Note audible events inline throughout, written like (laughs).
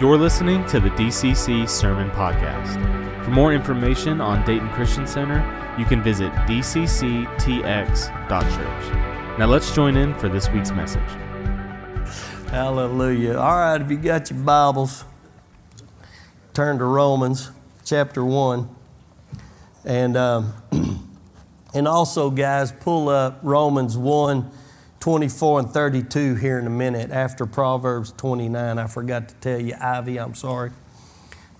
You're listening to the DCC Sermon Podcast. For more information on Dayton Christian Center, you can visit dcctx.church. Now let's join in for this week's message. Hallelujah. All right, if you got your Bibles, turn to Romans chapter 1. And, um, (clears throat) and also, guys, pull up Romans 1 24 and 32 here in a minute after Proverbs 29. I forgot to tell you, Ivy, I'm sorry.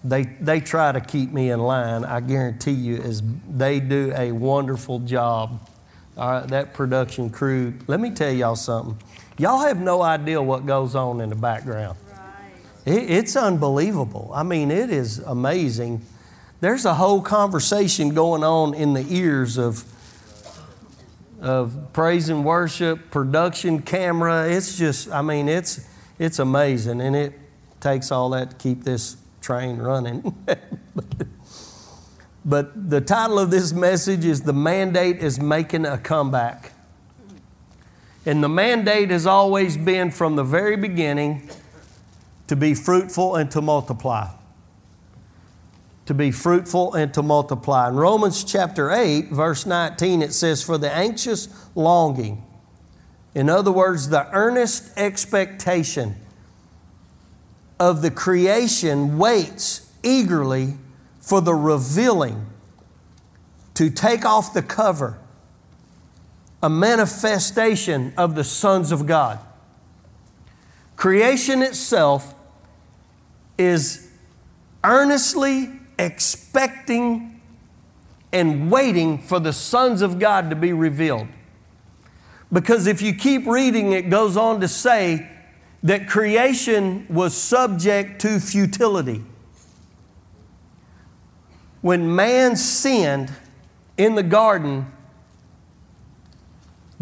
They, they try to keep me in line. I guarantee you, as they do a wonderful job. All right, that production crew. Let me tell y'all something. Y'all have no idea what goes on in the background. Right. It, it's unbelievable. I mean, it is amazing. There's a whole conversation going on in the ears of of praise and worship, production, camera. It's just, I mean, it's, it's amazing. And it takes all that to keep this train running. (laughs) but the title of this message is The Mandate is Making a Comeback. And the mandate has always been from the very beginning to be fruitful and to multiply to be fruitful and to multiply. In Romans chapter 8, verse 19, it says, For the anxious longing, in other words, the earnest expectation of the creation waits eagerly for the revealing to take off the cover, a manifestation of the sons of God. Creation itself is earnestly expecting and waiting for the sons of God to be revealed. Because if you keep reading, it goes on to say that creation was subject to futility. When man sinned in the garden,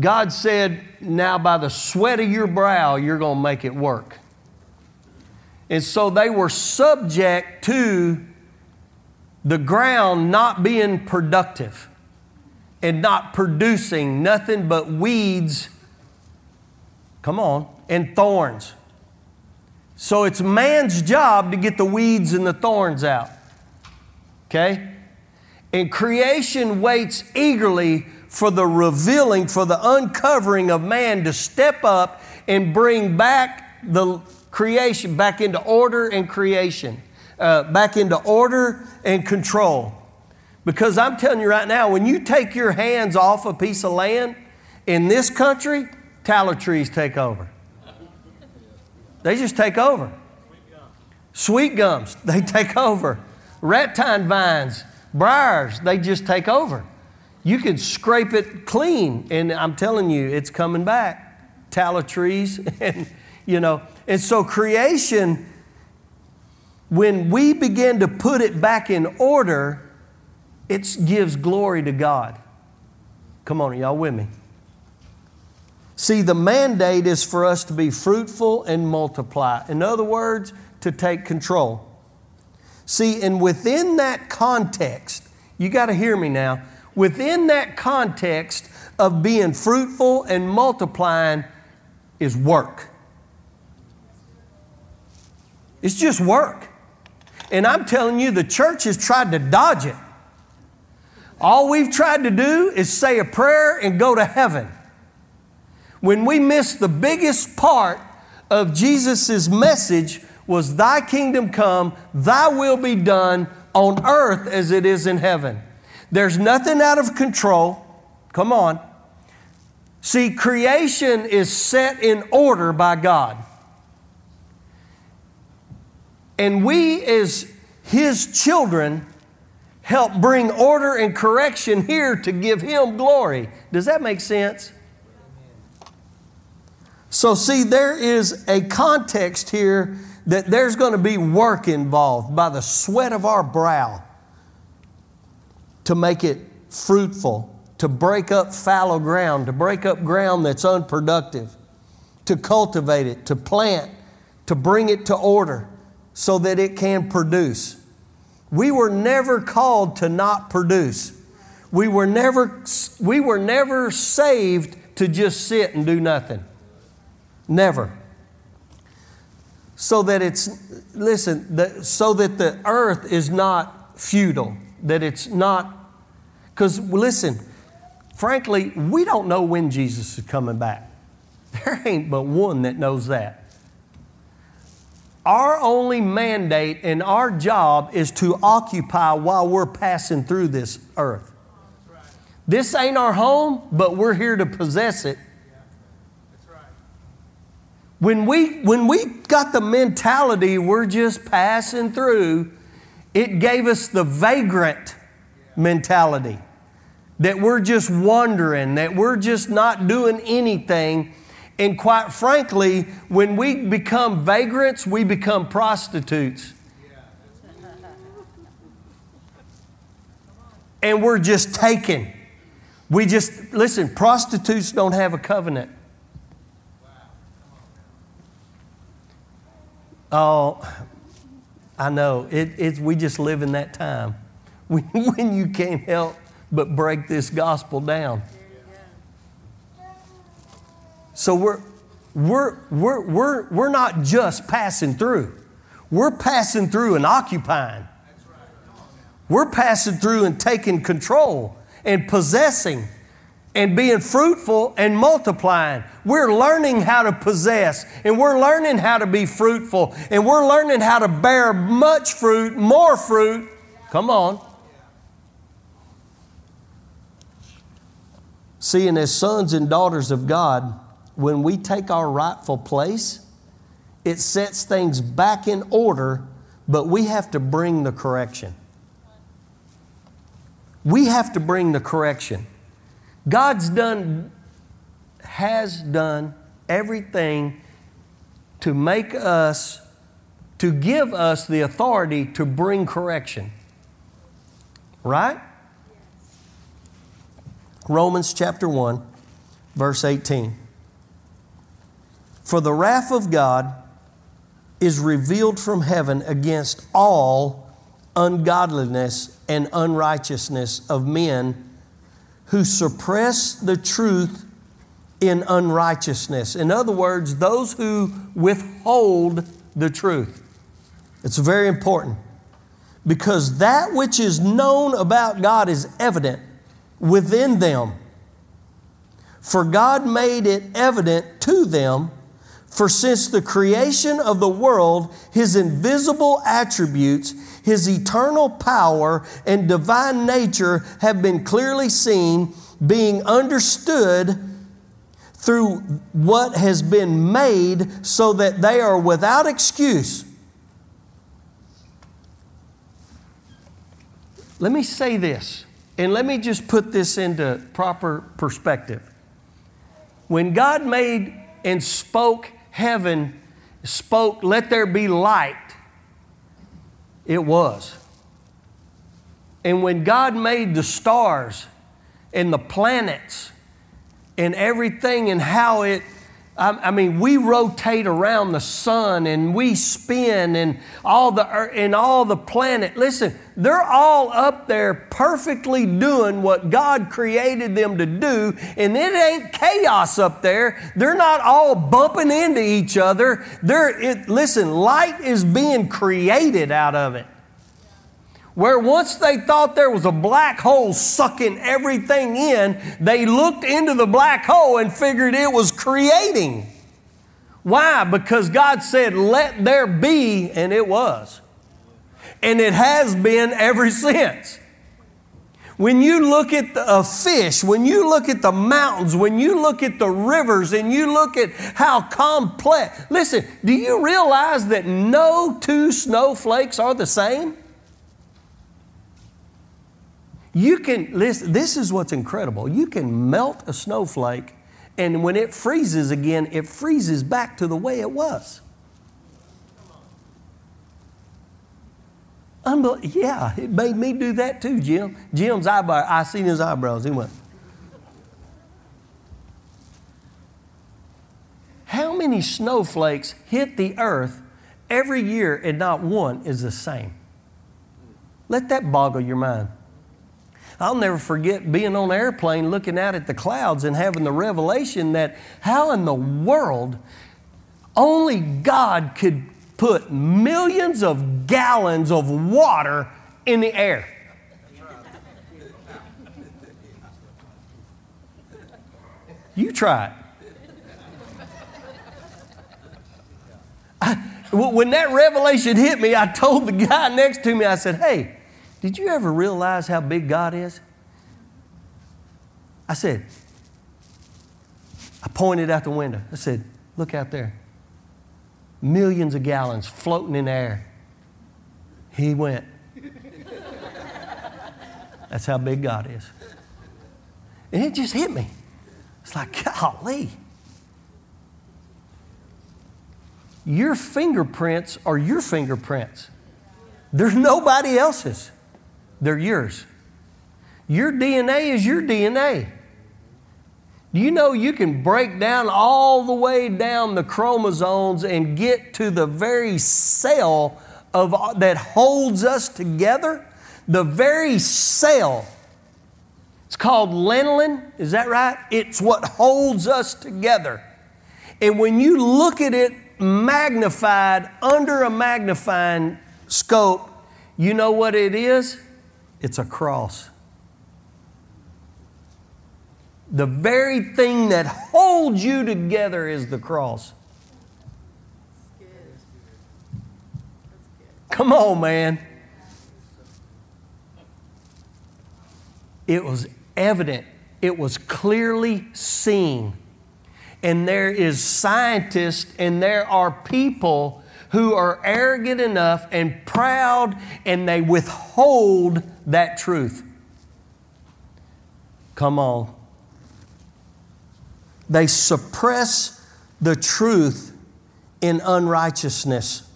God said, Now by the sweat of your brow, you're going to make it work. And so they were subject to the ground not being productive and not producing nothing but weeds, come on, and thorns. So it's man's job to get the weeds and the thorns out. Okay? And creation waits eagerly for the revealing, for the uncovering of man to step up and bring back the creation back into order and creation uh, back into order and control. Because I'm telling you right now, when you take your hands off a piece of land in this country, tallow trees take over. They just take over. Sweet gums, (laughs) they take over. Rattan vines, briars, they just take over. You can scrape it clean, and I'm telling you, it's coming back. Tallow trees, (laughs) and you know, and so creation when we begin to put it back in order, it gives glory to God. Come on, y'all with me? See, the mandate is for us to be fruitful and multiply. In other words, to take control. See, and within that context, you got to hear me now. Within that context of being fruitful and multiplying is work. It's just work. And I'm telling you, the church has tried to dodge it. All we've tried to do is say a prayer and go to heaven. When we miss the biggest part of Jesus' message was thy kingdom come, thy will be done on earth as it is in heaven. There's nothing out of control. Come on. See, creation is set in order by God. And we, as His children, help bring order and correction here to give Him glory. Does that make sense? So, see, there is a context here that there's going to be work involved by the sweat of our brow to make it fruitful, to break up fallow ground, to break up ground that's unproductive, to cultivate it, to plant, to bring it to order so that it can produce. We were never called to not produce. We were never, we were never saved to just sit and do nothing. Never. so that it's, listen, the, so that the earth is not futile, that it's not, because listen, frankly, we don't know when Jesus is coming back. (laughs) There ain't but one that knows that. Our only mandate and our job is to occupy while we're passing through this earth. This ain't our home, but we're here to possess it. When we, when we got the mentality we're just passing through, it gave us the vagrant mentality that we're just wandering, that we're just not doing anything. And quite frankly, when we become vagrants, we become prostitutes. And we're just taken. We just, listen, prostitutes don't have a covenant. Oh, I know. It, it's, we just live in that time when, (laughs) when you can't help but break this gospel down. So we're, we're, we're, we're, we're not just passing through, we're passing through and occupying. We're passing through and taking control and possessing and being fruitful and multiplying. We're learning how to possess and we're learning how to be fruitful and we're learning how to bear much fruit, more fruit. Come on. Seeing as sons and daughters of God, when we take our rightful place, it sets things back in order, but we have to bring the correction. We have to bring the correction. God's done, has done everything to make us, to give us the authority to bring correction. Right? Romans chapter 1, verse 18. For the wrath of God is revealed from heaven against all ungodliness and unrighteousness of men who suppress the truth in unrighteousness. In other words, those who withhold the truth. It's very important because that which is known about God is evident within them. For God made it evident to them for since the creation of the world, his invisible attributes, his eternal power, and divine nature have been clearly seen, being understood through what has been made, so that they are without excuse. Let me say this, and let me just put this into proper perspective. When God made and spoke heaven spoke, Let there be light, it was. And when God made the stars and the planets and everything and how it I, mean, we rotate around the sun and we spin and all the and all the planet. Listen, they're all up there perfectly doing what God created them to do, and it ain't chaos up there. They're not all bumping into each other. They're it, listen, light is being created out of it where once they thought there was a black hole sucking everything in, they looked into the black hole and figured it was creating. Why? Because God said, Let there be, and it was. And it has been ever (laughs) since. When you look at the, a fish, when you look at the mountains, when you look at the rivers, and you look at how complex, listen, do you realize that no two snowflakes are the same? You can, listen, this is what's incredible. You can melt a snowflake, and when it freezes again, it freezes back to the way it was. Unbel- yeah, it made me do that too, Jim. Jim's eyebrow, I seen his eyebrows. He went. How many snowflakes hit the earth every year and not one is the same? Let that boggle your mind. I'll never forget being on an airplane looking out at the clouds and having the revelation that how in the world only God could put millions of gallons of water in the air. You try it. I, when that revelation hit me, I told the guy next to me, I said, Hey, did you ever realize how big God is? I said, I pointed out the window. I said, Look out there. Millions of gallons floating in the air. He went, That's how big God is. And it just hit me. It's like, golly. Your fingerprints are your fingerprints. They're nobody else's. They're yours. Your DNA is your DNA. Do you know you can break down all the way down the chromosomes and get to the very cell of, that holds us together? The very cell. It's called laminin, is that right? It's what holds us together. And when you look at it magnified under a magnifying scope, you know what it is? It's a cross. The very thing that holds you together is the cross. Come on, man. It was evident, it was clearly seen. And there is scientists and there are people who are arrogant enough and proud and they withhold that truth. Come on. They suppress the truth in unrighteousness.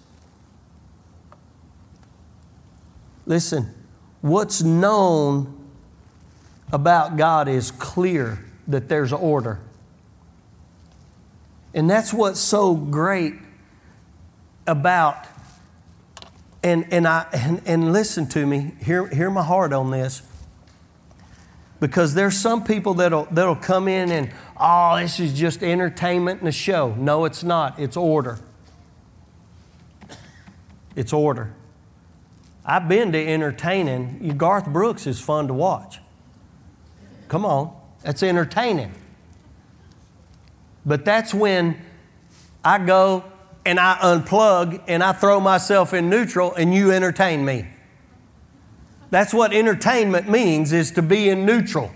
Listen, what's known about God is clear that there's order. And that's what's so great about and and I and, and listen to me, hear, hear my heart on this. Because there's some people that'll that'll come in and oh, this is just entertainment and a show. No, it's not. It's order. It's order. I've been to entertaining. Garth Brooks is fun to watch. Come on, that's entertaining. But that's when I go and I unplug and I throw myself in neutral and you entertain me. That's what entertainment means is to be in neutral.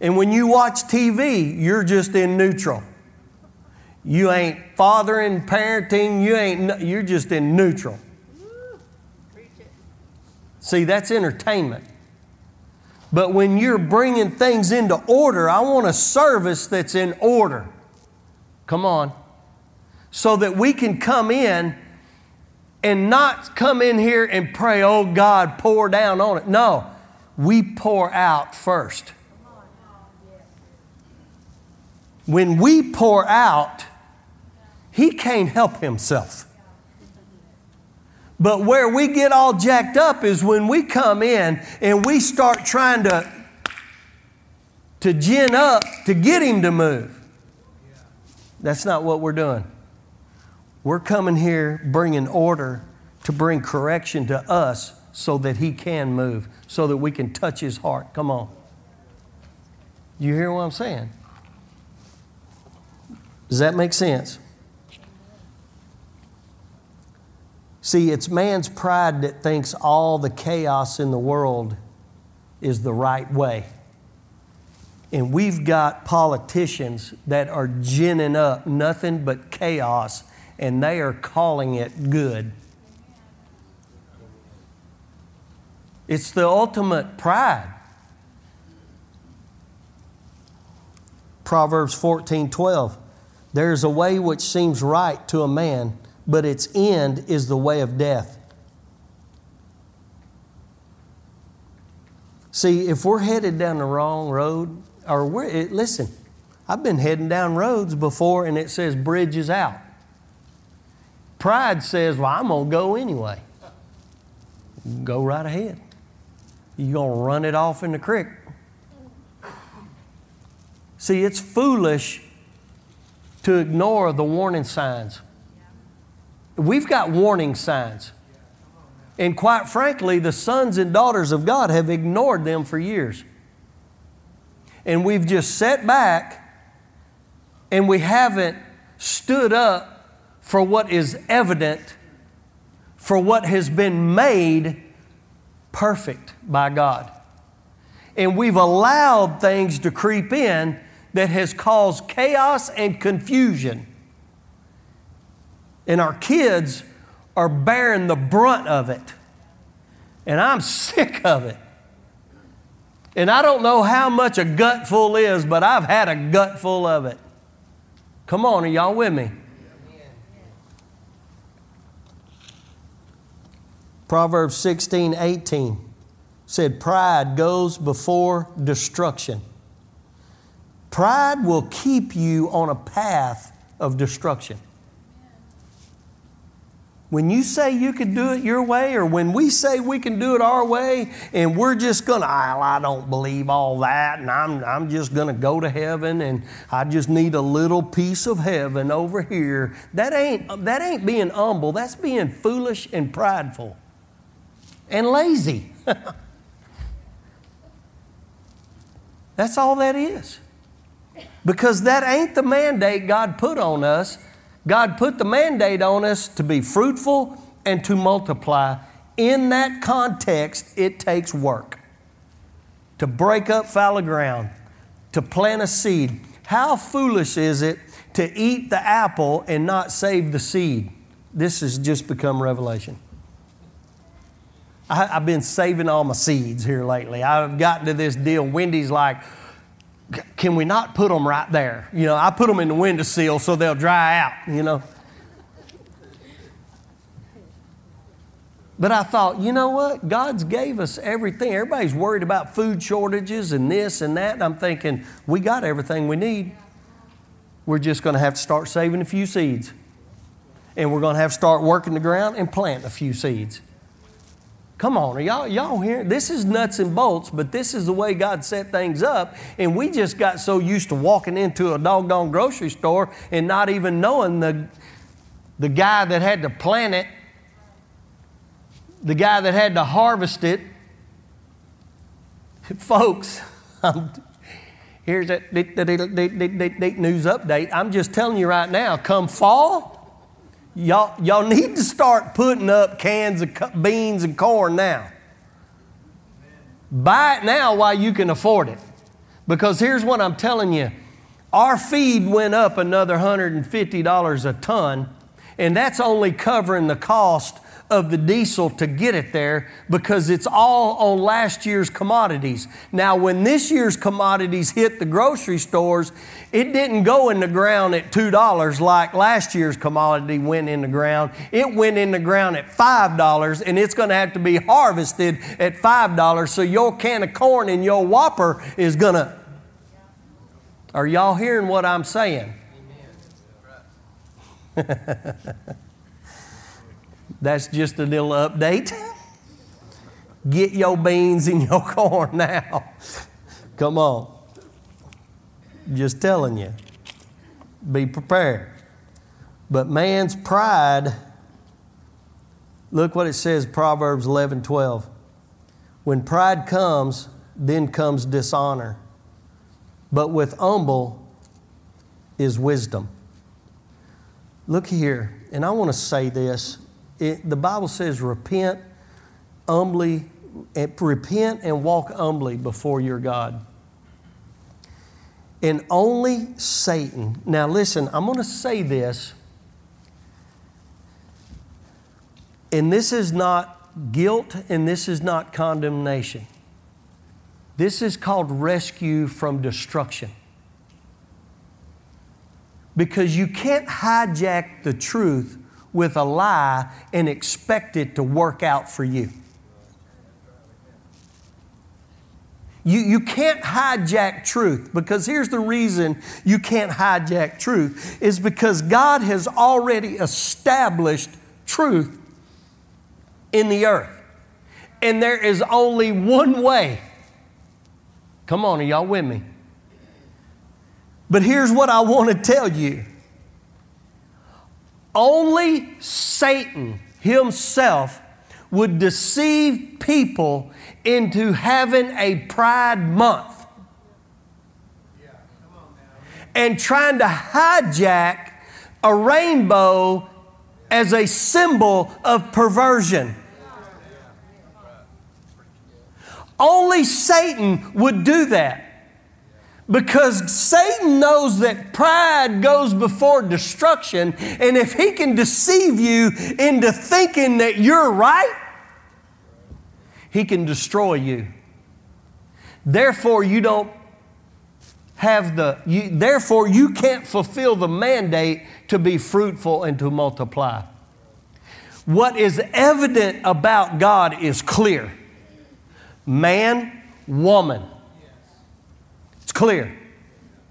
And when you watch TV, you're just in neutral. You ain't fathering, parenting, you ain't you're just in neutral. See, that's entertainment. But when you're bringing things into order, I want a service that's in order. Come on. So that we can come in and not come in here and pray, oh God, pour down on it. No, we pour out first. When we pour out, he can't help himself. But where we get all jacked up is when we come in and we start trying to, to gin up to get him to move. That's not what we're doing. We're coming here bringing order to bring correction to us so that he can move, so that we can touch his heart. Come on. You hear what I'm saying? Does that make sense? See, it's man's pride that thinks all the chaos in the world is the right way. And we've got politicians that are ginning up nothing but chaos, and they are calling it good. It's the ultimate pride. Proverbs 14 12. There's a way which seems right to a man but its end is the way of death. See, if we're headed down the wrong road, or we're, it, listen, I've been heading down roads before and it says bridges out. Pride says, well, I'm going to go anyway. Go right ahead. You're going to run it off in the creek. See, it's foolish to ignore the warning signs. We've got warning signs. And quite frankly, the sons and daughters of God have ignored them for years. And we've just sat back and we haven't stood up for what is evident, for what has been made perfect by God. And we've allowed things to creep in that has caused chaos and confusion. And our kids are bearing the brunt of it. And I'm (laughs) sick of it. And I don't know how much a gutful is, but I've had a gutful of it. Come on, are y'all with me? Proverbs 16, 18 said, Pride goes before destruction. Pride will keep you on a path of destruction. When you say you can do it your way, or when we say we can do it our way, and we're just gonna, I, I don't believe all that, and I'm, I'm just gonna go to heaven, and I just need a little piece of heaven over here. That ain't, that ain't being humble, that's being foolish and prideful and lazy. (laughs) That's all that is. Because that ain't the mandate God put on us. God put the mandate on us to be fruitful and to multiply. In that context, it takes work to break up fallow ground, to plant a seed. How foolish is it to eat the apple and not save the seed? This has just become revelation. I, have been saving all my seeds here lately. I've gotten to this deal. Wendy's like, can we not put them right there? You know, I put them in the window sill so they'll dry out, you know. But I thought, you know what? God's gave us everything. Everybody's worried about food shortages and this and that. And I'm thinking, we got everything we need. We're just going to have to start saving a few seeds. And we're going to have to start working the ground and plant a few seeds. Come on, are y'all, y'all here? This is nuts and bolts, but this is the way God set things up. And we just got so used to walking into a doggone grocery store and not even knowing the, the guy that had to plant it, the guy that had to harvest it. (laughs) Folks, here's that news update. I'm just telling you right now, come fall, Y'all, y'all need to start putting up cans of beans and corn now. Buy it now while you can afford it. Because here's what I'm telling you our feed went up another $150 a ton, and that's only covering the cost of the diesel to get it there because it's all on last year's commodities. Now, when this year's commodities hit the grocery stores, it didn't go in the ground at $2 like last year's commodity went in the ground. It went in the ground at $5 and it's going to have to be harvested at $5. So your can of corn in your Whopper is going to. Are y'all hearing what I'm saying? (laughs) That's just a little update. Get your beans and your (laughs) corn now. Come on. Just telling you. Be prepared. But man's pride, look what it says, Proverbs 11 12. When pride comes, then comes dishonor. But with humble is wisdom. Look here, and I want to say this it, the Bible says, repent humbly, and repent and walk humbly before your God. And only Satan. Now, listen, I'm going to say this, and this is not guilt and this is not condemnation. This is called rescue from destruction. Because you can't hijack the truth with a lie and expect it to work out for you. You, you can't hijack truth because here's the reason you can't hijack truth is because God has already established truth in the earth. And there is only one way. Come on, are y'all with me? But here's what I want to tell you Only Satan himself would deceive people into having a pride month and trying to hijack a rainbow as a symbol of perversion. Only Satan would do that. Because Satan knows that pride goes before destruction, and if he can deceive you into thinking that you're right, he can destroy you. Therefore, you don't have the, you, therefore, you can't fulfill the mandate to be fruitful and to multiply. What is evident about God is clear man, woman. It's clear.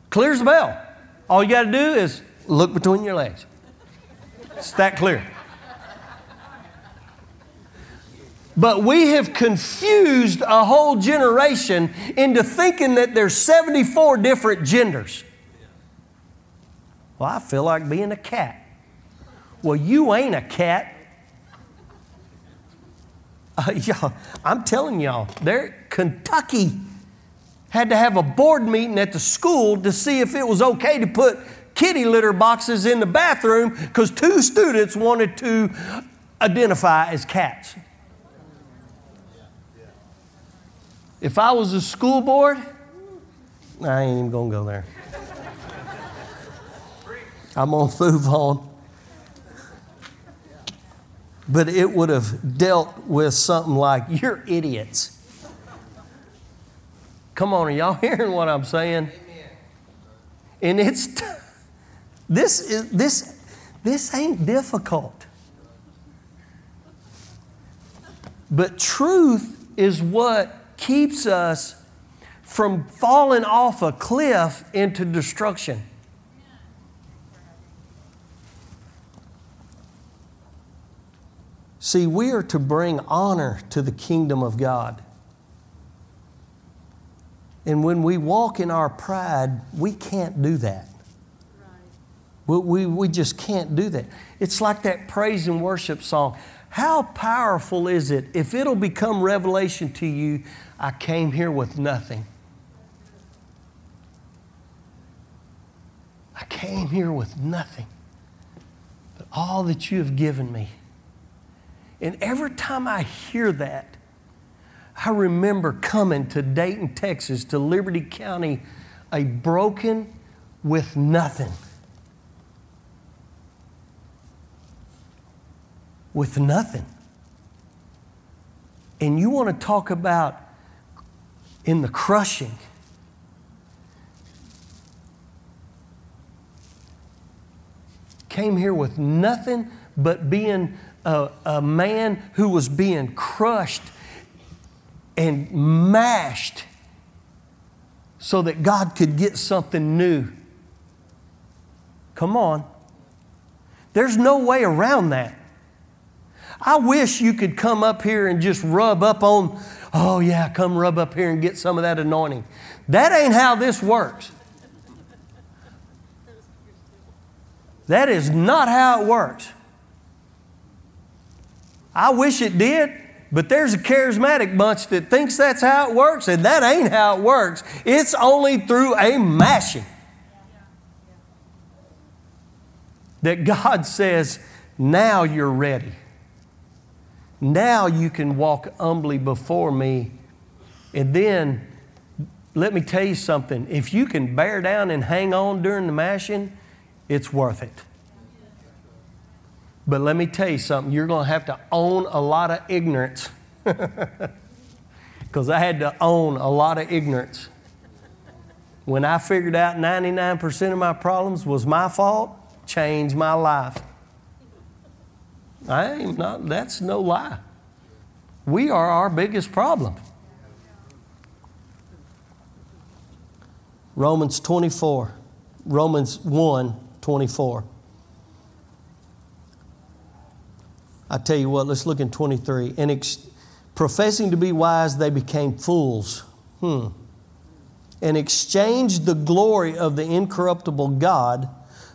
Clear as a bell. All you got to do is look between your legs. It's that clear. But we have confused a whole generation into thinking that there's 74 different genders. Well, I feel like being a cat. Well, you ain't a cat. Uh, (laughs) y'all, I'm telling y'all, they're Kentucky had to have a board meeting at the school to see if it was okay to put kitty litter boxes in the bathroom because two students wanted to identify as cats. If I was a school board, I ain't even gonna go there. I'm gonna (laughs) move on. But it would have dealt with something like, you're idiots. Come on, are y'all (laughs) hearing what I'm saying? And it's t- this is this this ain't difficult. But truth is what keeps us from falling off a cliff into destruction. See, we are to bring honor to the kingdom of God. And when we walk in our pride, we can't do that. We, we, we just can't do that. It's like that praise and worship song. How powerful is it if it'll become revelation to you I came here with nothing. I came here with nothing but all that you have given me. And every time I hear that, I remember coming to Dayton, Texas, to Liberty County, a broken with nothing. With nothing. And you want to talk about in the crushing. Came here with nothing but being a, a man who was being crushed and mashed so that God could get something new. Come on. There's no way around that. I wish you could come up here and just rub up on oh, yeah, come rub up here and get some of that anointing. That ain't how this works. That is not how it works. I wish it did, but there's a charismatic bunch that thinks that's how it works, and that ain't how it works. It's only through a mashing that God (laughs) says, now you're ready. Now you can walk humbly before me. And then, let me tell you something. If you can bear down and hang on during the mashing, it's worth it. But let me tell you something. You're going to have to own a lot of ignorance. (laughs) Because I had to own a lot of ignorance. When I figured out 99% of my problems was my fault, changed my life. I ain't not, that's no lie. We are our biggest problem. Romans 24, Romans 1 24. I tell you what, let's look in 23. And ex- professing to be wise, they became fools. Hmm. And exchanged the glory of the incorruptible God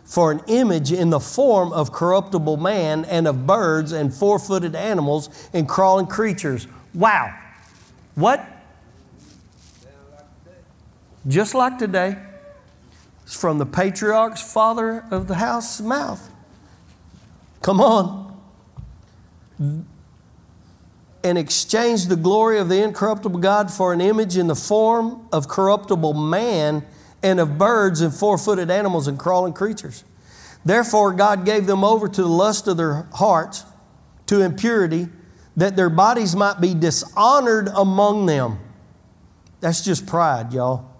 for an image in the form of corruptible man and of birds and four footed animals and crawling creatures. Wow. What? Just like today. It's from the patriarch's father of the house's mouth. Come on. And exchange the glory of the incorruptible God for an image in the form of corruptible man and of birds and four footed animals and crawling creatures. Therefore, God gave them over to the lust of their hearts, to impurity, that their bodies might be dishonored among them. That's just pride, y'all.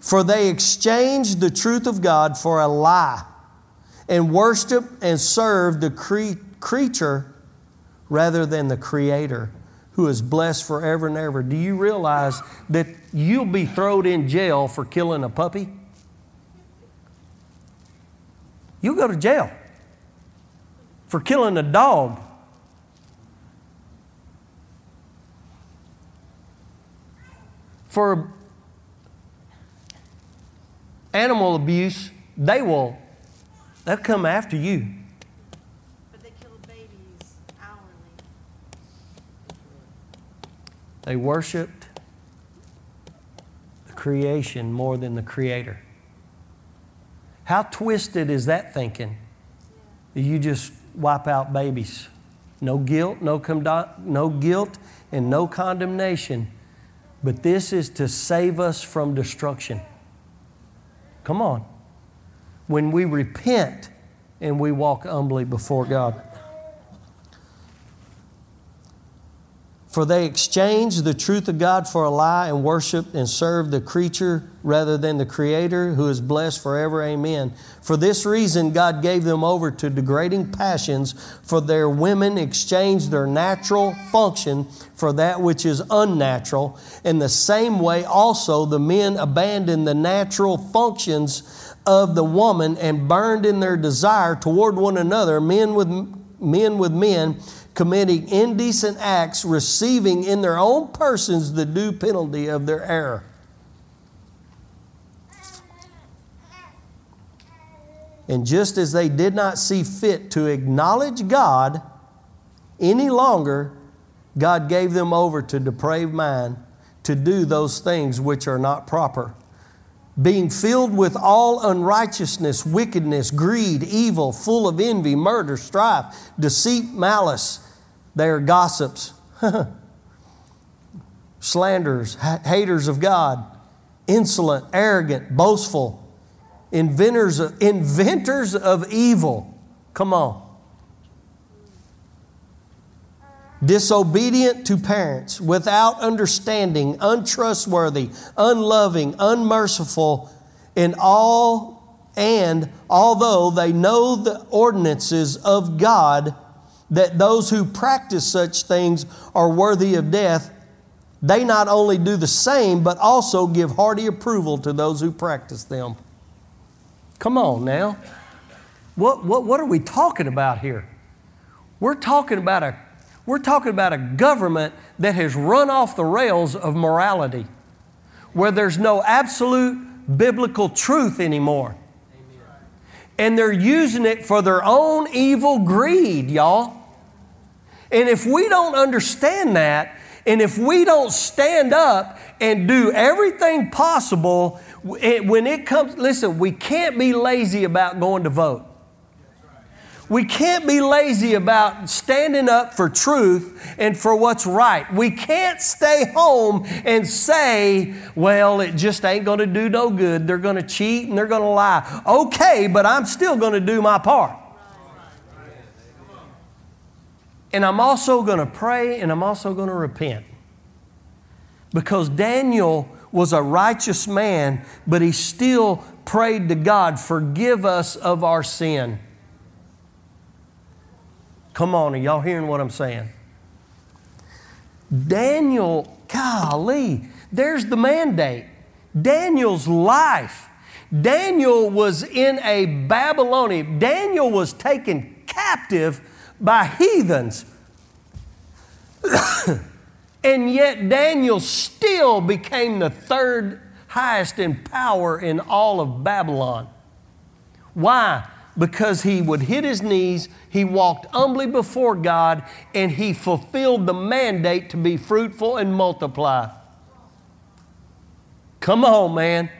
For they exchanged the truth of God for a lie and worshiped and served the cre- creature rather than the Creator who is blessed forever and ever. Do you realize that you'll be thrown in jail for killing a puppy? You'll go to jail for killing a dog. For animal abuse, they will they'll come after you. But they kill babies hourly. They worshiped the creation more than the creator. How twisted is that thinking? You just wipe out babies. No guilt, no, condo- no guilt, and no condemnation. But this is to save us from destruction. Come on. When we repent and we walk humbly before God. For they exchanged the truth of God for a lie and worshiped and served the creature rather than the Creator who is blessed forever. Amen. For this reason, God gave them over to degrading passions, for their women exchanged their natural function for that which is unnatural. In the same way, also, the men abandoned the natural functions of the woman and burned in their desire toward one another, men with men with men committing indecent acts, receiving in their own persons the due penalty of their error. And just as they did not see fit to acknowledge God any longer, God gave them over to depraved mind to do those things which are not proper being filled with all unrighteousness, wickedness, greed, evil, full of envy, murder, strife, deceit, malice. They are gossips, (laughs) slanderers, haters of God, insolent, arrogant, boastful, inventors of, inventors of evil. Come on. Disobedient to parents, without understanding, untrustworthy, unloving, unmerciful, in all and although they know the ordinances of God, that those who practice such things are worthy of death, they not only do the same, but also give hearty approval to those who practice them. Come on now. What, what, what are we talking about here? We're talking about a we're talking about a government that has run off the rails of morality, where there's no absolute biblical truth anymore. And they're using it for their own evil greed, y'all. And if we don't understand that, and if we don't stand up and do everything possible, when it comes, listen, we can't be lazy about going to vote. We can't be lazy about standing up for truth and for what's right. We can't stay home and say, well, it just ain't going to do no good. They're going to cheat and they're going to lie. Okay, but I'm still going to do my part. And I'm also going to pray and I'm also going to repent. Because Daniel was a righteous man, but he still prayed to God, forgive us of our sin. Come on, are y'all hearing what I'm saying? Daniel, golly, there's the mandate. Daniel's life. Daniel was in a Babylonian, Daniel was taken captive by heathens. (coughs) and yet Daniel still became the third highest in power in all of Babylon. Why? Because he would hit his knees, he walked humbly before God, and he fulfilled the mandate to be fruitful and multiply. Come on, man.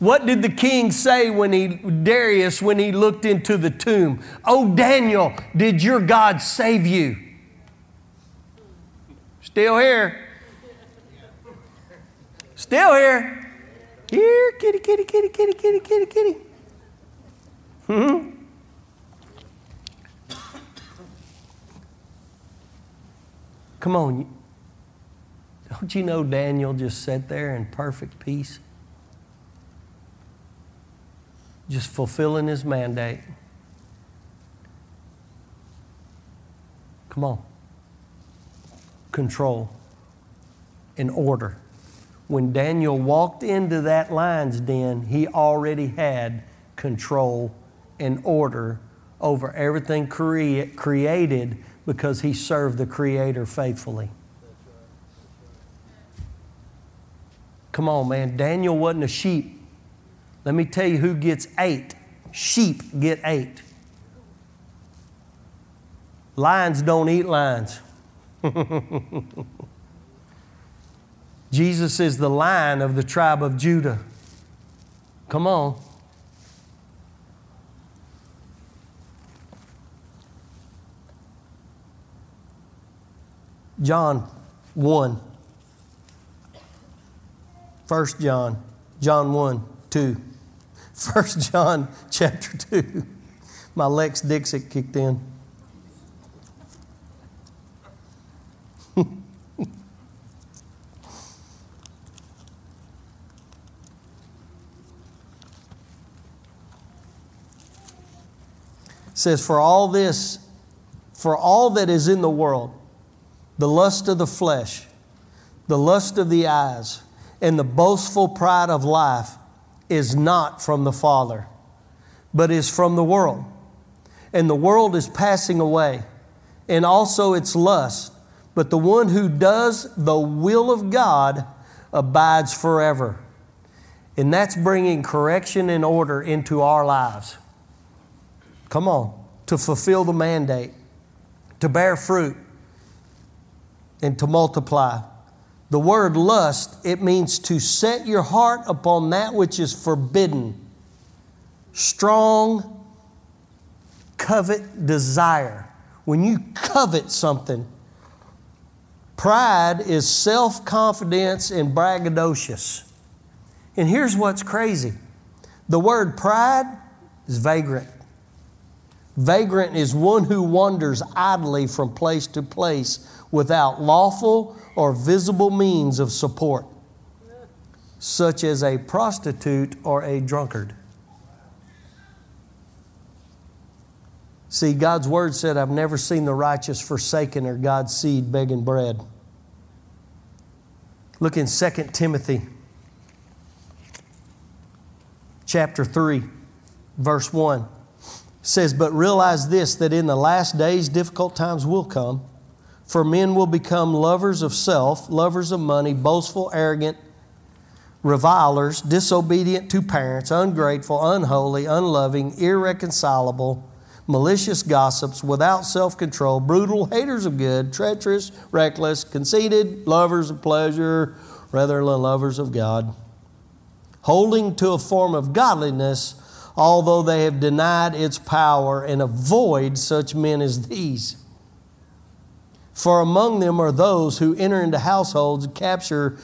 What did the king say when he, Darius, when he looked into the tomb? Oh, Daniel, did your God save you? Still here. Still here. Here, kitty, kitty, kitty, kitty, kitty, kitty, kitty. Hmm? Come on. Don't you know Daniel just sat there in perfect peace? Just fulfilling his mandate. Come on. Control and order. When Daniel walked into that lion's den, he already had control and order over everything crea- created because he served the Creator faithfully. Come on, man. Daniel wasn't a sheep. Let me tell you who gets ate. Sheep get ate. Lions don't eat lions. (laughs) Jesus is the lion of the tribe of Judah. Come on. John 1. 1 John, John 1, 2. (laughs) 1 John chapter 2. (laughs) My Lex Dixit kicked in. (laughs) says, For all this, for all that is in the world, the lust of the flesh, the lust of the eyes, and the boastful pride of life is not from the Father, but is from the world. And the world is passing away, and also its lust. But the one who does the will of God abides forever. And that's bringing correction and order into our lives. Come on, to fulfill the mandate, to bear fruit, and to multiply. The word lust, it means to set your heart upon that which is forbidden. Strong covet desire. When you covet something, pride is self confidence and braggadocious. And here's what's crazy the word pride is vagrant. Vagrant is one who wanders idly from place to place without lawful or visible means of support, such as a prostitute or a drunkard. See, God's word said, I've never seen the righteous forsaken or God's seed begging bread. Look in 2 Timothy chapter 3, verse 1 says, But realize this, that in the last days difficult times will come. For men will become lovers of self, lovers of money, boastful, arrogant, revilers, disobedient to parents, ungrateful, unholy, unloving, irreconcilable, malicious gossips, without self control, brutal, haters of good, treacherous, reckless, conceited, lovers of pleasure rather than lovers of God, holding to a form of godliness although they have denied its power, and avoid such men as these. For among them are those who enter into households capture,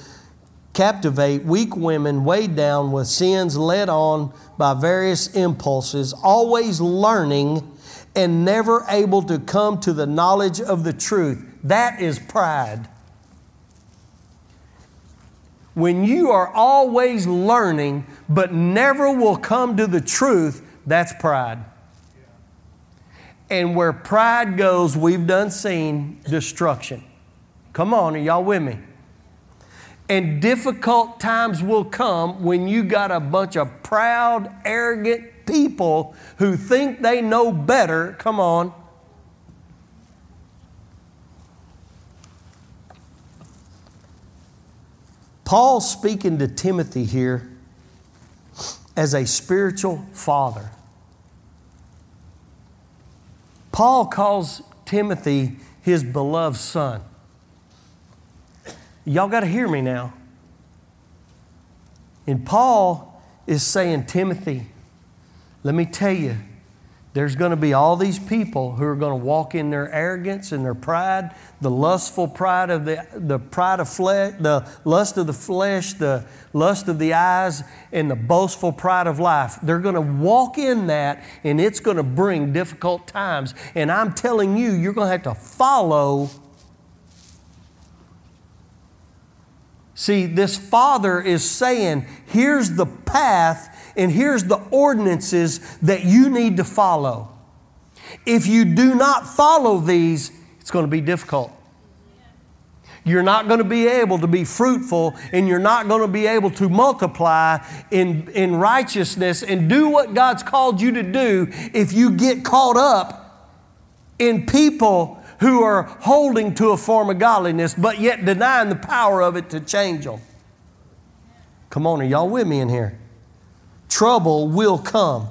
captivate weak women weighed down with sins led on by various impulses, always learning and never able to come to the knowledge of the truth. That is pride. When you are always learning but never will come to the truth, that's pride. And where pride goes, we've done seen destruction. Come on, are y'all with me? And difficult times will come when you got a bunch of proud, arrogant people who think they know better. Come on. Paul speaking to Timothy here as a spiritual father. Paul calls Timothy his beloved son. Y'all got to hear me now. And Paul is saying, Timothy, let me tell you, there's going to be all these people who are going to walk in their arrogance and their pride, the lustful pride of the, the pride of flesh, the lust of the flesh, the lust of the eyes, and the boastful pride of life. They're going to walk in that, and it's going to bring difficult times. And I'm telling you, you're going to have to follow. See, this father is saying, here's the path and here's the ordinances that you need to follow. If you do not follow these, it's going to be difficult. You're not going to be able to be fruitful and you're not going to be able to multiply in, in righteousness and do what God's called you to do if you get caught up in people who are holding to a form of godliness but yet denying the power of it to change them. Come on, are y'all with me in here? Trouble will come.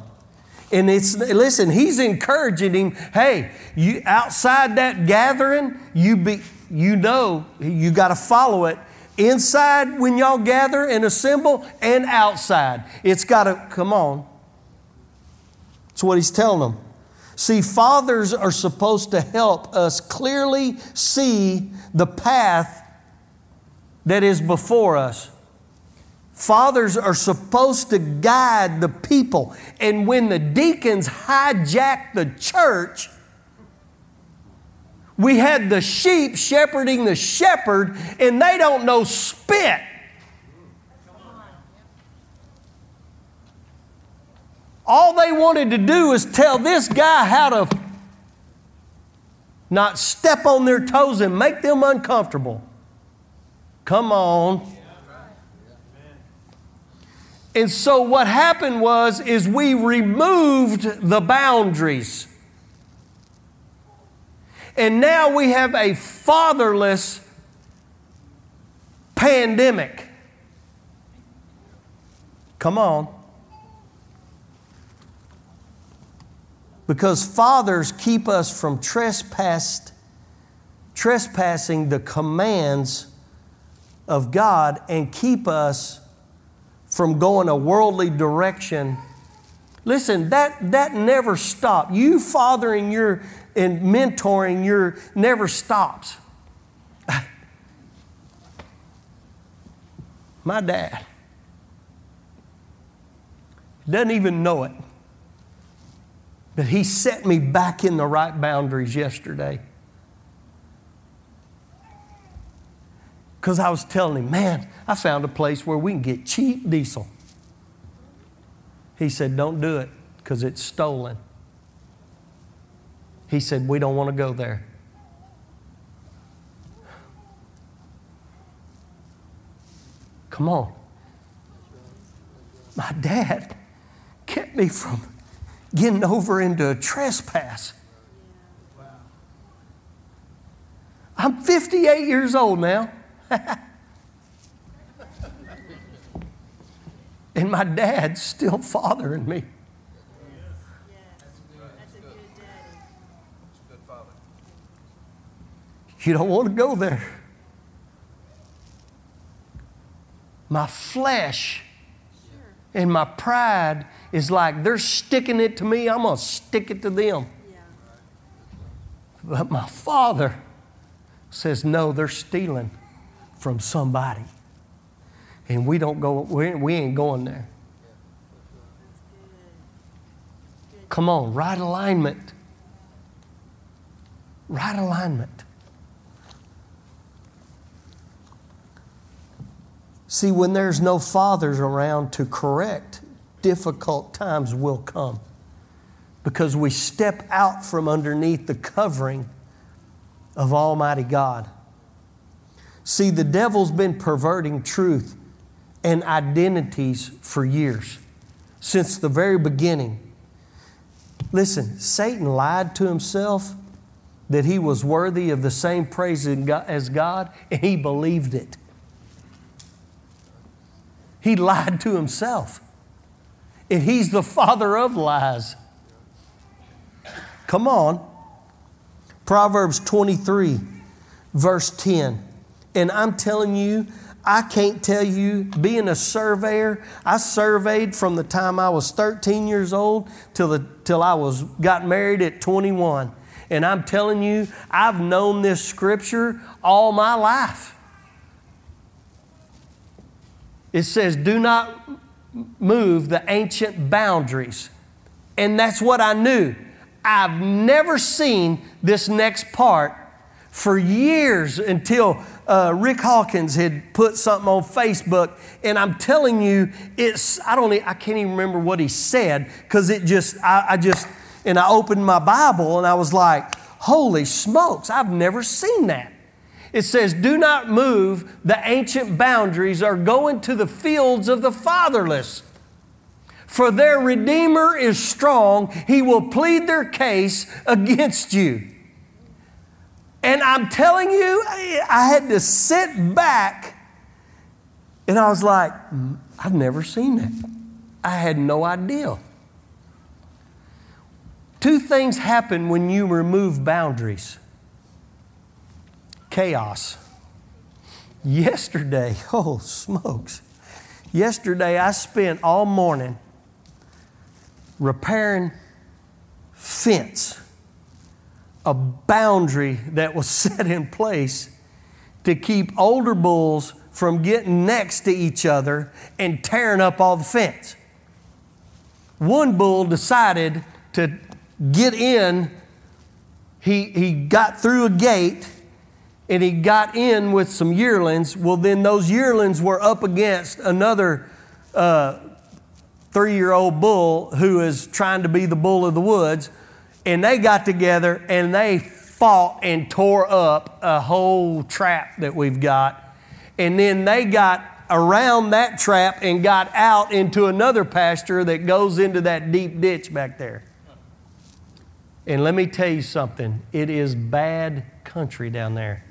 And it's listen, he's encouraging him, hey, you outside that gathering, you be you know you got to follow it inside when y'all gather and assemble and outside. It's got to come on. That's what he's telling them. See, fathers are supposed to help us clearly see the path that is before us. Fathers are supposed to guide the people. And when the deacons hijacked the church, we had the sheep shepherding the shepherd, and they don't know spit. All they wanted to do is tell this guy how to not step on their toes and make them uncomfortable. Come on. And so what happened was is we removed the boundaries. And now we have a fatherless pandemic. Come on. Because fathers keep us from trespassed, trespassing the commands of God and keep us from going a worldly direction. Listen, that, that never stopped. You fathering your and mentoring your never stops. (laughs) My dad doesn't even know it. But he set me back in the right boundaries yesterday. Because I was telling him, man, I found a place where we can get cheap diesel. He said, don't do it because it's stolen. He said, we don't want to go there. Come on. My dad kept me from getting over into a trespass. I'm 58 years old now. (laughs) and my dad's still fathering me. You don't want to go there. My flesh and my pride is like they're sticking it to me, I'm going to stick it to them. But my father says, no, they're stealing from somebody. And we don't go, we, we ain't going there. Come on, right alignment. Right alignment. See, when there's no fathers around to correct, difficult times will come because we step out from underneath the covering of Almighty God. See, the devil's been perverting truth and identities for years, since the very beginning. Listen, Satan lied to himself that he was worthy of the same praise as God, and he believed it. He lied to himself. And he's the father of lies. Come on. Proverbs 23, verse 10. And I'm telling you, I can't tell you, being a surveyor, I surveyed from the time I was 13 years old till, the, till I was, got married at 21. And I'm telling you, I've known this scripture all my life. It says, Do not move the ancient boundaries. And that's what I knew. I've never seen this next part for years until uh, Rick Hawkins had put something on Facebook, and I'm telling you, it's I don't I can't even remember what he said because it just I, I just and I opened my Bible and I was like, holy smokes, I've never seen that. It says, Do not move the ancient boundaries or go into the fields of the fatherless. For their Redeemer is strong, he will plead their case against you. And I'm telling you, I had to sit back and I was like, mm, I've never seen that. I had no idea. Two things happen when you remove boundaries chaos. Yesterday, (laughs) oh smokes. Yesterday, I spent all morning repairing fence a boundary that was (laughs) set in place to keep older bulls from getting next to each other and tearing up all the fence. One bull decided to get in, he, he got through a gate and he got in with some yearlings. Well, then those yearlings were up against another uh, three year old bull who is trying to be the bull of the woods and they got together and they fought and tore up a whole trap that we've got. And then they got around that trap and got out into another pasture that goes into that deep ditch back there. And let me tell you something it is bad country down there.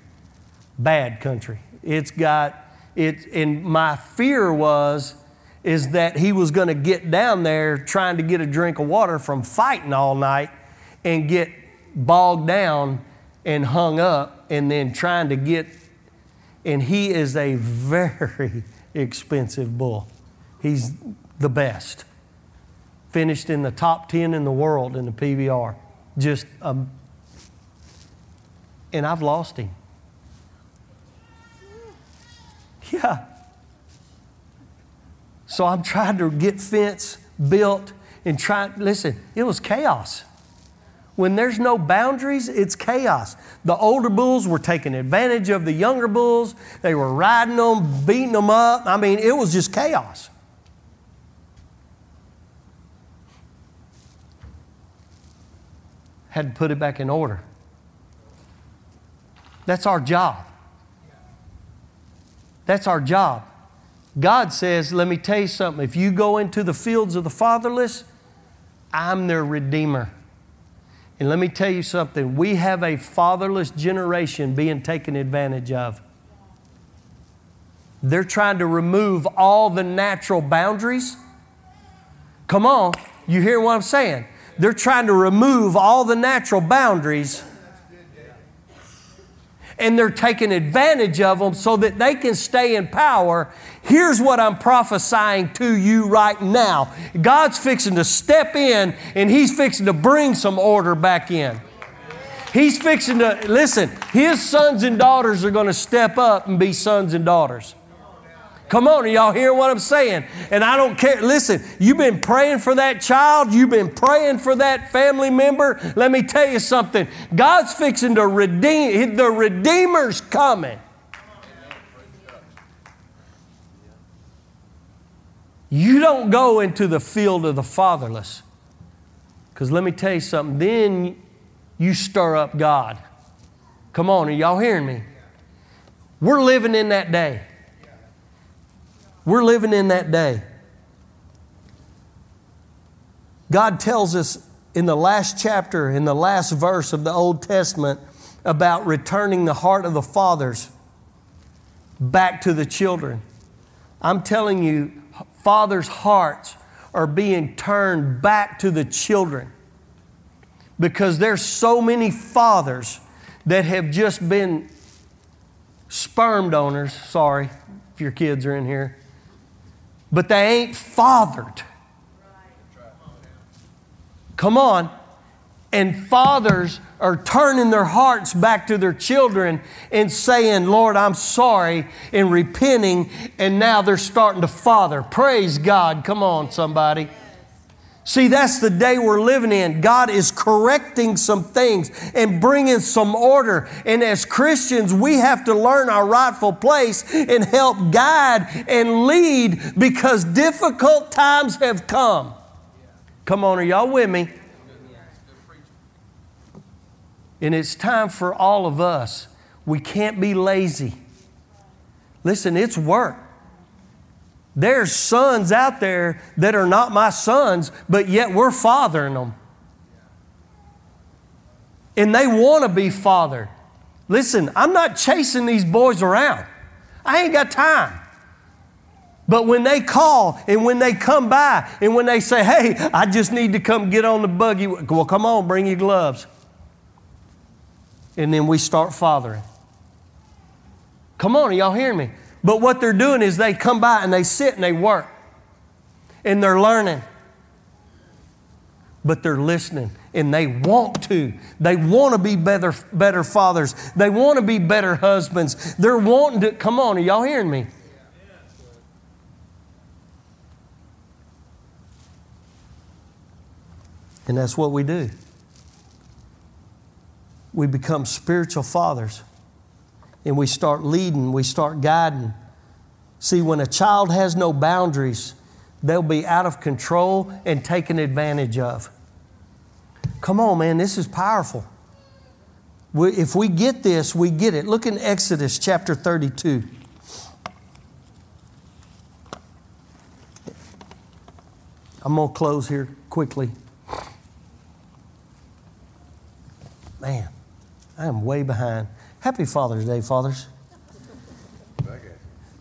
Bad country. It's got, it, and my fear was, is that he was going to get down there trying to get a drink of water from fighting all night and get bogged down and hung up and then trying to get, and he is a very (laughs) expensive bull. He's the best. Finished in the top 10 in the world in the PBR. Just, um, and I've lost him. Yeah. So I'm trying to get fence built and try. Listen, it was chaos. When there's no boundaries, it's chaos. The older bulls were taking advantage of the younger bulls. They were riding them, beating them up. I mean, it was just chaos. Had to put it back in order. That's our job. That's our job. God says, let me tell you something. If you go into the fields of the fatherless, I'm their redeemer. And let me tell you something we have a fatherless generation being taken advantage of. They're trying to remove all the natural boundaries. Come on, you hear what I'm saying? They're trying to remove all the natural boundaries and they're taking advantage of them so that they can stay in power. Here's what I'm prophesying to you right now God's fixing to step in and He's fixing to bring some order back in. He's fixing to, listen, His sons and daughters are going to step up and be sons and daughters. Come on, are y'all hearing what I'm saying? And I don't care. Listen, you've been praying for that child, you've been praying for that family member. Let me tell you something. God's fixing to redeem, the Redeemer's coming. You don't go into the field of the fatherless. Because let me tell you something, then you stir up God. Come on, are y'all hearing me? We're living in that day. We're living in that day. God tells us in the last chapter, in the last verse of the Old Testament, about returning the heart of the fathers back to the children. I'm telling you, fathers' hearts are being turned back to the children because there's so many fathers that have just been sperm donors. Sorry if your kids are in here. But they ain't fathered. Come on. And fathers are turning their hearts back to their children and saying, Lord, I'm sorry, and repenting, and now they're starting to father. Praise God. Come on, somebody. See, that's the day we're living in. God is correcting some things and bringing some order. And as Christians, we have to learn our rightful place and help guide and lead because difficult times have come. Come on, are y'all with me? And it's time for all of us. We can't be lazy. Listen, it's work. There's sons out there that are not my sons, but yet we're fathering them. And they want to be fathered. Listen, I'm not chasing these boys around. I ain't got time. But when they call and when they come by and when they say, hey, I just need to come get on the buggy, well, come on, bring your gloves and then we start fathering. Come on, are y'all hearing me? But what they're doing is they come by and they sit and they work and they're learning. But they're listening and they want to. They want to be better, better fathers. They want to be better husbands. They're wanting to. Come on, are y'all hearing me? And that's what we do we become spiritual fathers and we start leading, we start guiding. See, when a child has no boundaries, they'll be out of control and taken advantage of. Come on, man, this is powerful. We, if we get this, we get it. Look in Exodus chapter 32. I'm going to close here quickly. Man. I am way behind. Happy Father's Day, fathers.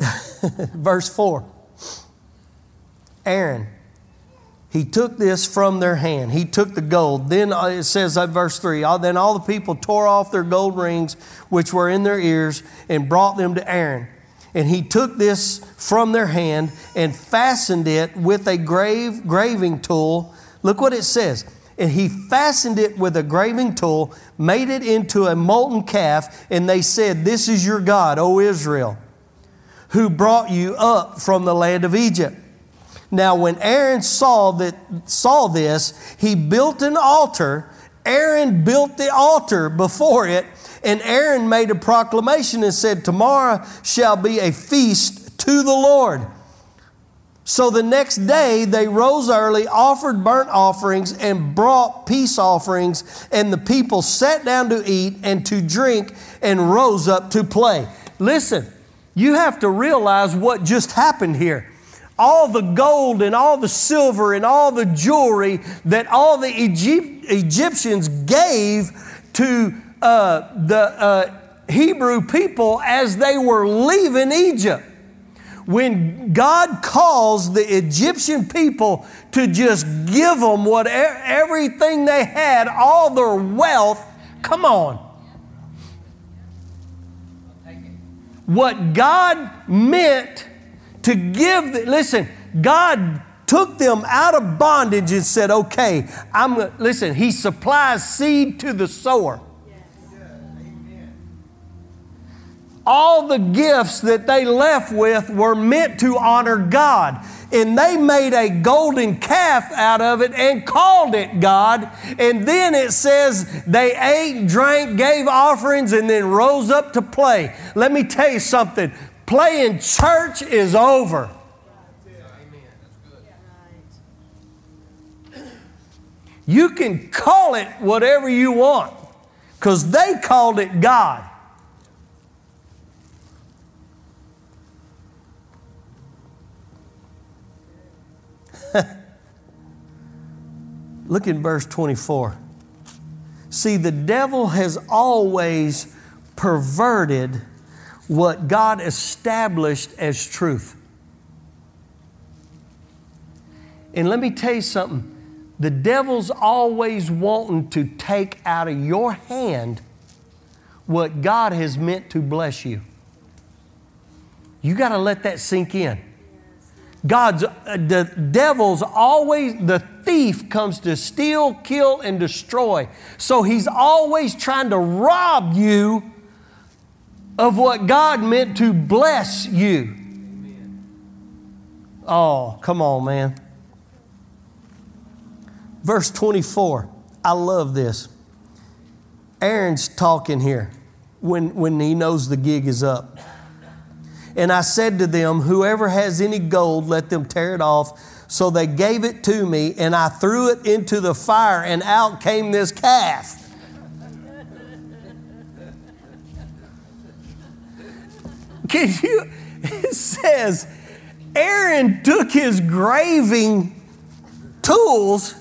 (laughs) Verse 4 Aaron, he took this from their hand. He took the gold. Then uh, it says at verse 3 Then all the people tore off their gold rings which were in their ears and brought them to Aaron. And he took this from their hand and fastened it with a grave, graving tool. Look what it says and he fastened it with a graving tool, made it into a molten calf, and they said, This is your God, O Israel, who brought you up from the land of Egypt. Now, when Aaron saw, that, saw this, he built an altar. Aaron built the altar before it, and Aaron made a proclamation and said, Tomorrow shall be a feast to the Lord. So the next day they rose early, offered burnt offerings, and brought peace offerings, and the people sat down to eat and to drink and rose up to play. Listen, you have to realize what just happened here. All the gold and all the silver and all the jewelry that all the Egypt, Egyptians gave to uh, the uh, Hebrew people as they were leaving Egypt when God calls the Egyptian people to just give them what everything they had, all their wealth, come on. What God meant to give, the, listen, God took them out of bondage and said, okay, I'm, listen, He supplies seed to the sower. All the gifts that they left with were meant to honor God. And they made a golden calf out of it and called it God. And then it says they ate, drank, gave offerings, and then rose up to play. Let me tell you something playing church is over. You can call it whatever you want because they called it God. (laughs) Look in verse 24. See, the devil has always perverted what God established as truth. And let me tell you something the devil's always wanting to take out of your hand what God has meant to bless you. You got to let that sink in. God's, uh, the devil's always, the thief comes to steal, kill, and destroy. So he's always trying to rob you of what God meant to bless you. Oh, come on, man. Verse 24. I love this. Aaron's talking here when, when he knows the gig is up. And I said to them, Whoever has any gold, let them tear it off. So they gave it to me, and I threw it into the fire, and out came this calf. (laughs) Can you? It says, Aaron took his graving tools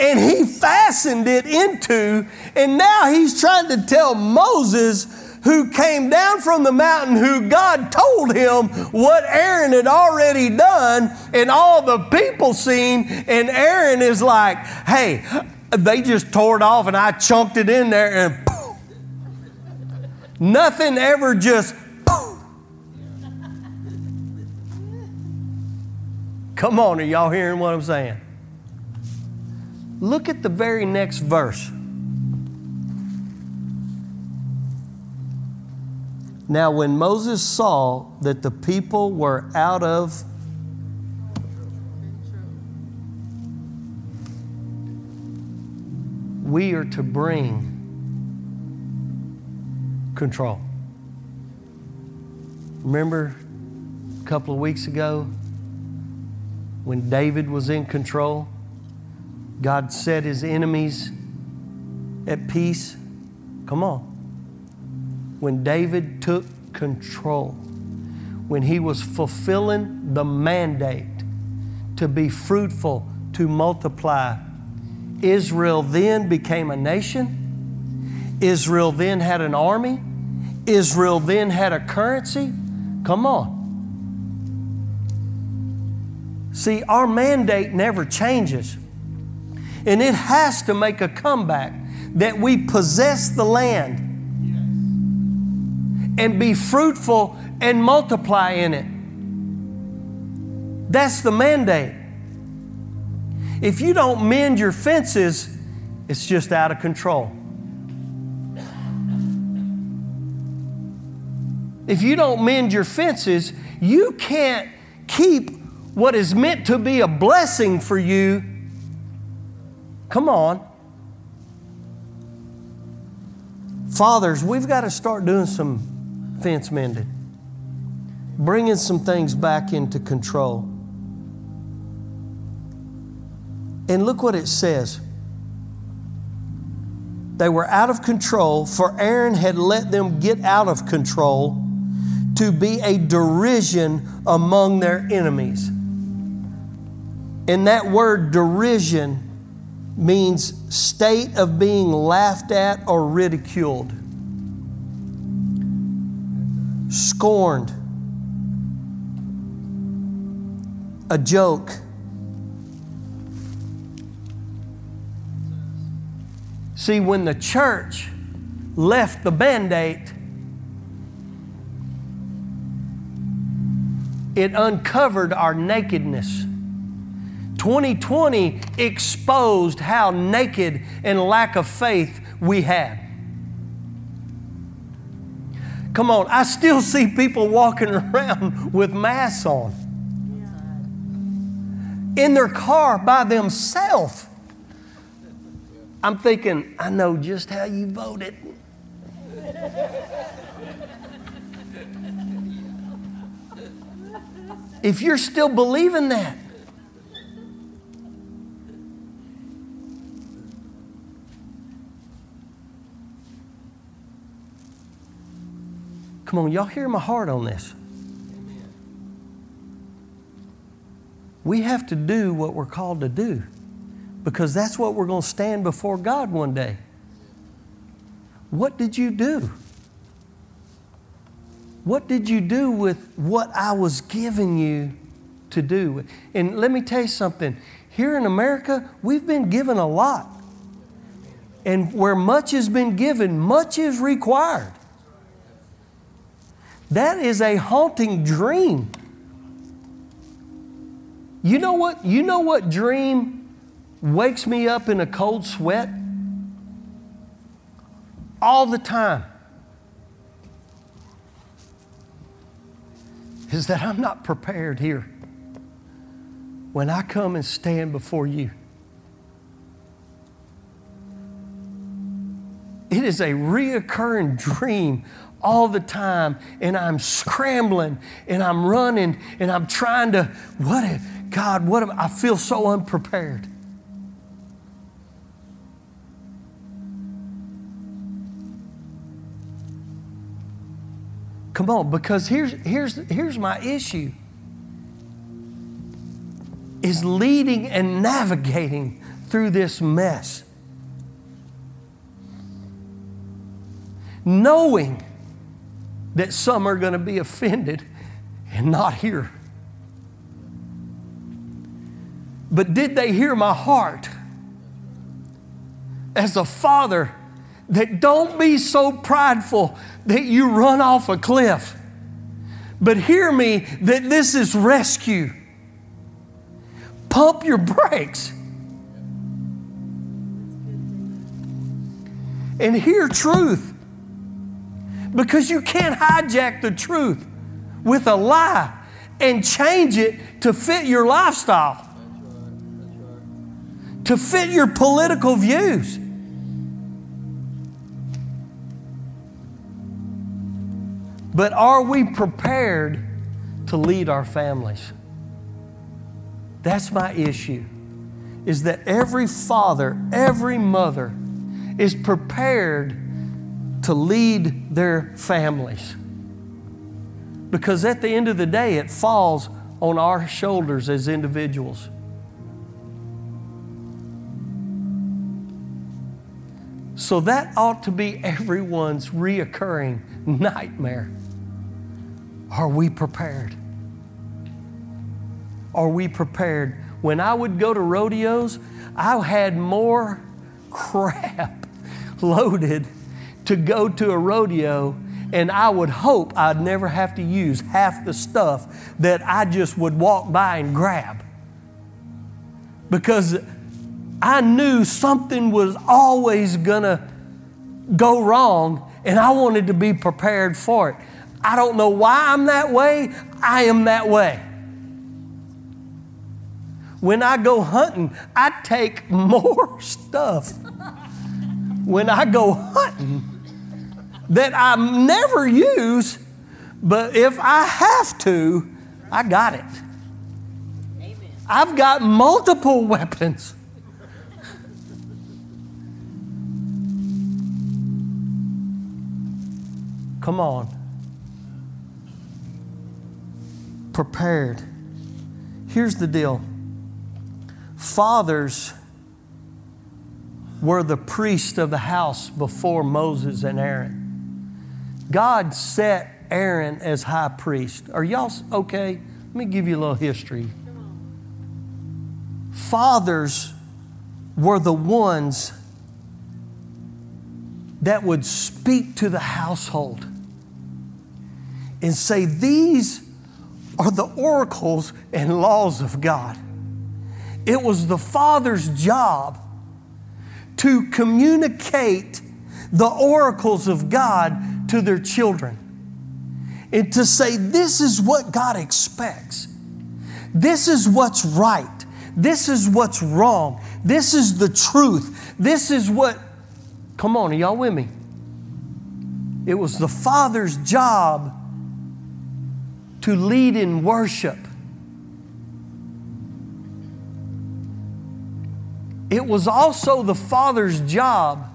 and he fastened it into, and now he's trying to tell Moses, who came down from the mountain, who God told him what Aaron had already done, and all the people seen, and Aaron is like, hey, they just tore it off, and I chunked it in there, and poof. Nothing ever just poof. Come on, are y'all hearing what I'm saying? Look at the very next verse. Now, when Moses saw that the people were out of we are to bring control. Remember a couple of weeks ago when David was in control? God set his enemies at peace. Come on. When David took control, when he was fulfilling the mandate to be fruitful, to multiply, Israel then became a nation. Israel then had an army. Israel then had a currency. Come on. See, our mandate never changes. And it has to make a comeback that we possess the land and be fruitful and multiply in it. That's the mandate. If you don't mend your fences, it's just out of control. If you don't mend your fences, you can't keep what is meant to be a blessing for you Come on. Fathers, we've got to start doing some fence mended, bringing some things back into control. And look what it says. They were out of control, for Aaron had let them get out of control to be a derision among their enemies. And that word derision means state of being laughed at or ridiculed, scorned, a joke. See, when the church left the mandate, it uncovered our nakedness. 2020 exposed how naked and lack of faith we had. Come on, I still see people walking (laughs) around with masks on in their car by themselves. I'm thinking, I know just how you voted. if you're still believing that, Come on, y'all hear my heart on this. We have to do what we're called to do because that's what we're going to stand before God one day. What did you do? What did you do with what I was giving you to do? And let me tell you something. Here in America, we've been given a lot. And where much has been given, much is required. That is a haunting dream. You know what? You know what dream wakes me up in a cold sweat? All the time. Is that I'm not prepared here when I come and stand before you. It is a reoccurring dream all the time, and I'm scrambling and I'm running and I'm trying to, what, if, God, what am I feel so unprepared. Come on, because here's, here's, here's my issue is leading and navigating through this mess. Knowing that some are going to be offended and not hear. But did they hear my heart? As a father, that don't be so prideful that you run off a cliff. But hear me that this is rescue. Pump your brakes. And hear truth. Because you can't hijack the truth with a lie and change it to fit your lifestyle, to fit your political views. But are we prepared to lead our families? That's my issue. Is that every father, every mother is prepared to lead their families. Because at the end of the day, it falls on our shoulders as individuals. So that ought to be everyone's reoccurring nightmare. Are we prepared? Are we prepared? When I would go to rodeos, I had more (laughs) crap loaded to go to a rodeo, and I would hope I'd never have to use half the stuff that I just would walk by and grab. Because I knew something was always gonna go wrong, and I wanted to be prepared for it. I don't know why I'm that way, I am that way. When I go hunting, I take (laughs) more stuff. When I go hunting, that I never use, but if I have to, I got it. Amen. I've got multiple (laughs) weapons. Come on. Prepared. Here's the deal fathers were the priest of the house before Moses and Aaron. God set Aaron as high priest. Are y'all okay? Let me give you a little history. Fathers were the ones that would speak to the household and say, These are the oracles and laws of God. It was the father's job to communicate the oracles of God to their children and to say, This is what God expects. This is what's right. This is what's wrong. This is the truth. This is what, come on, are y'all with me? It was the Father's job to lead in worship. It was also the Father's job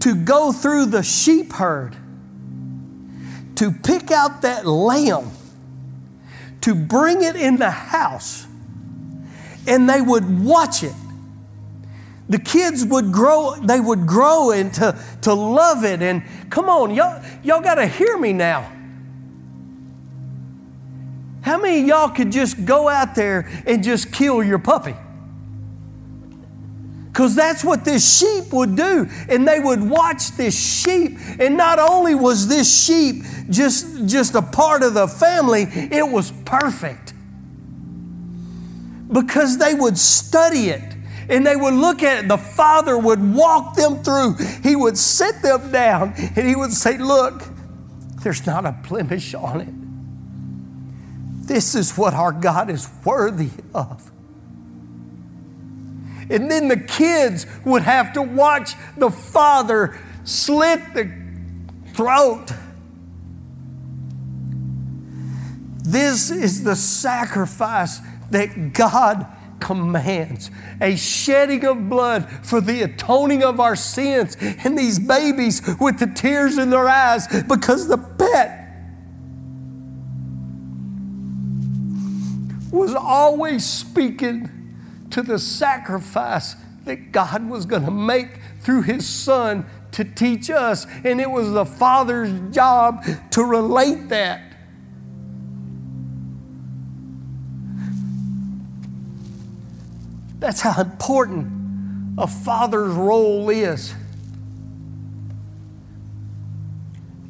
to go through the sheep herd, to pick out that lamb, to bring it in the house, and they would watch it. The kids would grow, they would grow into to love it. And come on, y'all, y'all got to hear me now. How many y'all could just go out there and just kill your puppy? Because that's what this sheep would do. And they would watch this sheep. And not only was this sheep just, just a part of the family, it was perfect. Because they would study it and they would look at it. The father would walk them through. He would sit them down and he would say, Look, there's not a blemish on it. This is what our God is worthy of. And then the kids would have to watch the father slit the throat. This is the sacrifice that God commands a shedding of blood for the atoning of our sins. And these babies with the tears in their eyes because the pet was always speaking to the sacrifice that God was going to make through His Son to teach us. And it was the Father's job to relate that. That's how important a father's role is.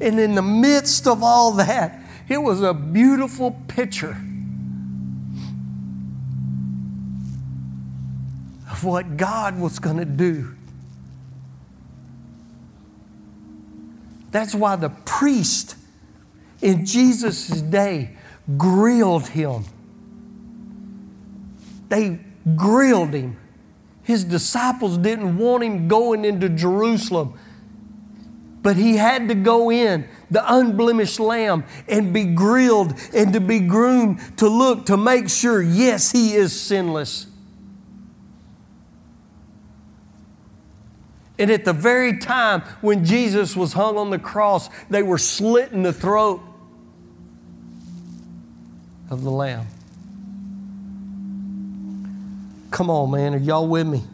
And in the midst of all that, it was a beautiful picture of what God was going to do. That's why the priest in Jesus' day grilled him. They grilled him. His disciples didn't want him going into Jerusalem, but he had to go in, the unblemished lamb, and be grilled and to be groomed to look to make sure, yes, he is sinless. And at the very time when Jesus was hung on the cross, they were slitting the throat of the Lamb. Come on, man, are y'all with me?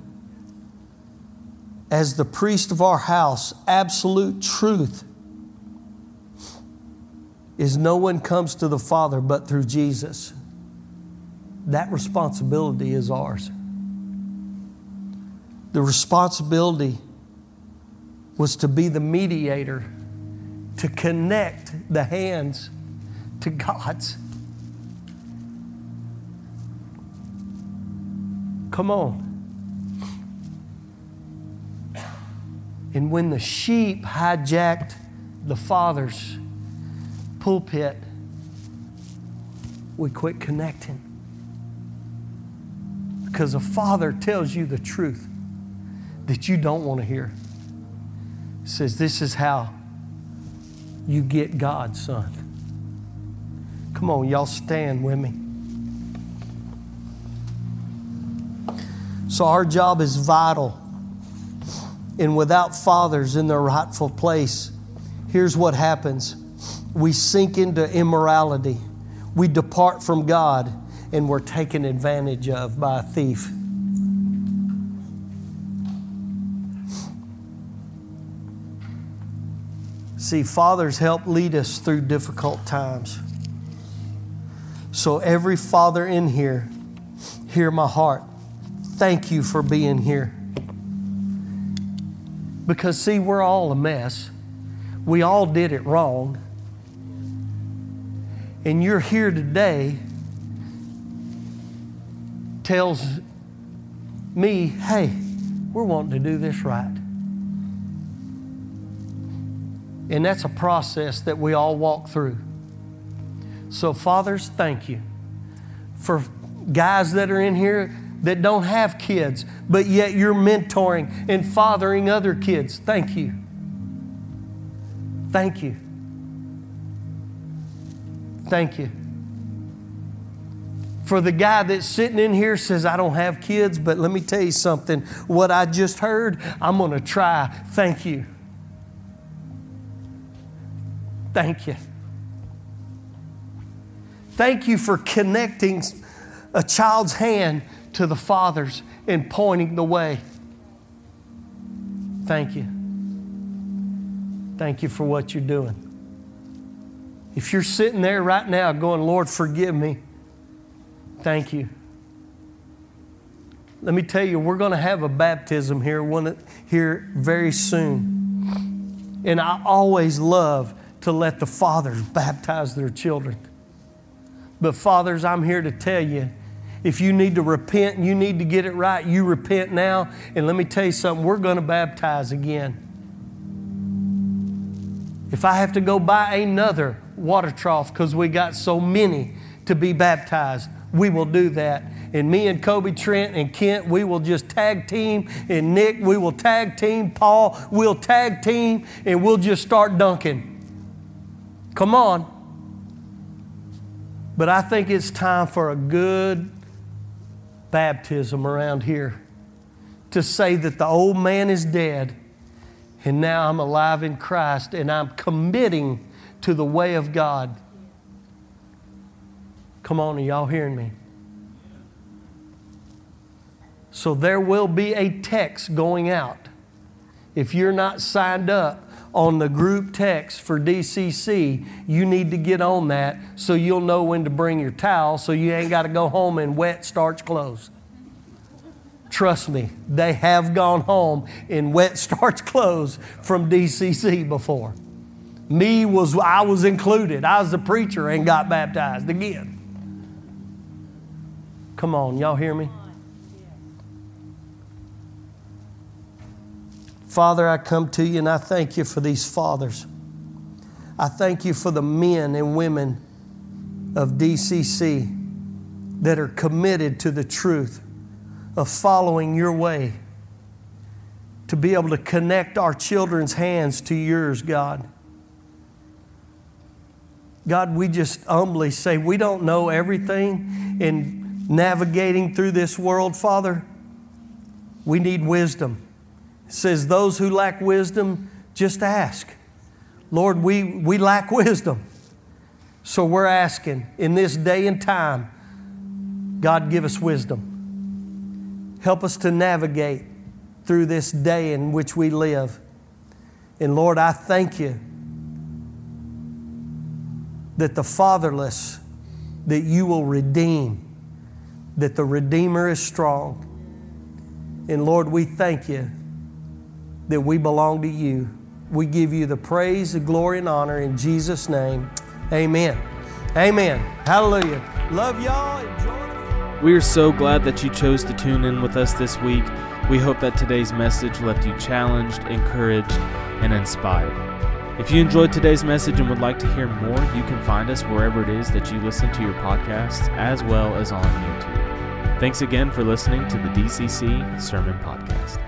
As the priest of our house, absolute truth is no one comes to the Father but through Jesus. That responsibility is ours. The responsibility was to be the mediator, to connect the hands to God's. Come on. And when the sheep hijacked the Father's pulpit, we quit connecting. Because a father tells you the truth that you don't want to hear says, This is how you get God, son. Come on, y'all stand with me. So, our job is vital. And without fathers in their rightful place, here's what happens we sink into immorality, we depart from God, and we're taken advantage of by a thief. See, fathers help lead us through difficult times. So, every father in here, hear my heart. Thank you for being here. Because, see, we're all a mess. We all did it wrong. And you're here today tells me, hey, we're wanting to do this right. And that's a process that we all walk through. So, fathers, thank you. For guys that are in here that don't have kids, but yet you're mentoring and fathering other kids, thank you. Thank you. Thank you. For the guy that's sitting in here says, I don't have kids, but let me tell you something. What I just heard, I'm going to try. Thank you. Thank you. Thank you for connecting a child's hand to the Father's and pointing the way. Thank you. Thank you for what you're doing. If you're sitting there right now going, Lord, forgive me, thank you. Let me tell you, we're going to have a baptism here, one, here very soon. And I always love to let the fathers (laughs) baptize their children. But, fathers, I'm here to tell you if you need to repent and you need to get it right, you repent now. And let me tell you something, we're going to baptize again. If I have to go buy another water trough because we got so many to be baptized, we will do that. And me and Kobe Trent and Kent, we will just tag team. And Nick, we will tag team. Paul, we'll tag team. And we'll just start dunking. Come on. But I think it's time for a good baptism around here to say that the old man is dead and now I'm alive in Christ and I'm committing to the way of God. Come on, are y'all hearing me? So there will be a text going out. If you're not signed up on the group text for DCC, you need to get on that so you'll know when to bring your towel so you ain't got to go home in wet starch clothes. Trust me, they have gone home in wet (laughs) starch clothes from DCC before. Me was I was included. I was the preacher and got baptized again. Come on, y'all hear me? Father, I come to you and I thank you for these fathers. I thank you for the men and women of DCC that are committed to the truth of following your way, to be able to connect our children's hands to yours, God. God, we just humbly say we don't know everything in navigating through this world, Father. We need wisdom. Says, Those who lack wisdom, just ask. Lord, we, we lack wisdom. So we're asking in this day and time, God, give us wisdom. Help us to navigate through this day in which we live. And Lord, I thank you that the fatherless, that you will redeem, that the Redeemer is strong. And Lord, we thank you that we belong to you. We give you the praise, the glory, and honor in Jesus' name. Amen. Amen. Hallelujah. Love y'all. Enjoy. We are so glad that you chose to tune in with us this week. We hope that today's message left you challenged, encouraged, and inspired. If you enjoyed today's message and would like to hear more, you can find us wherever it is that you listen to your podcasts, as well as on YouTube. Thanks again for listening to the DCC Sermon Podcast.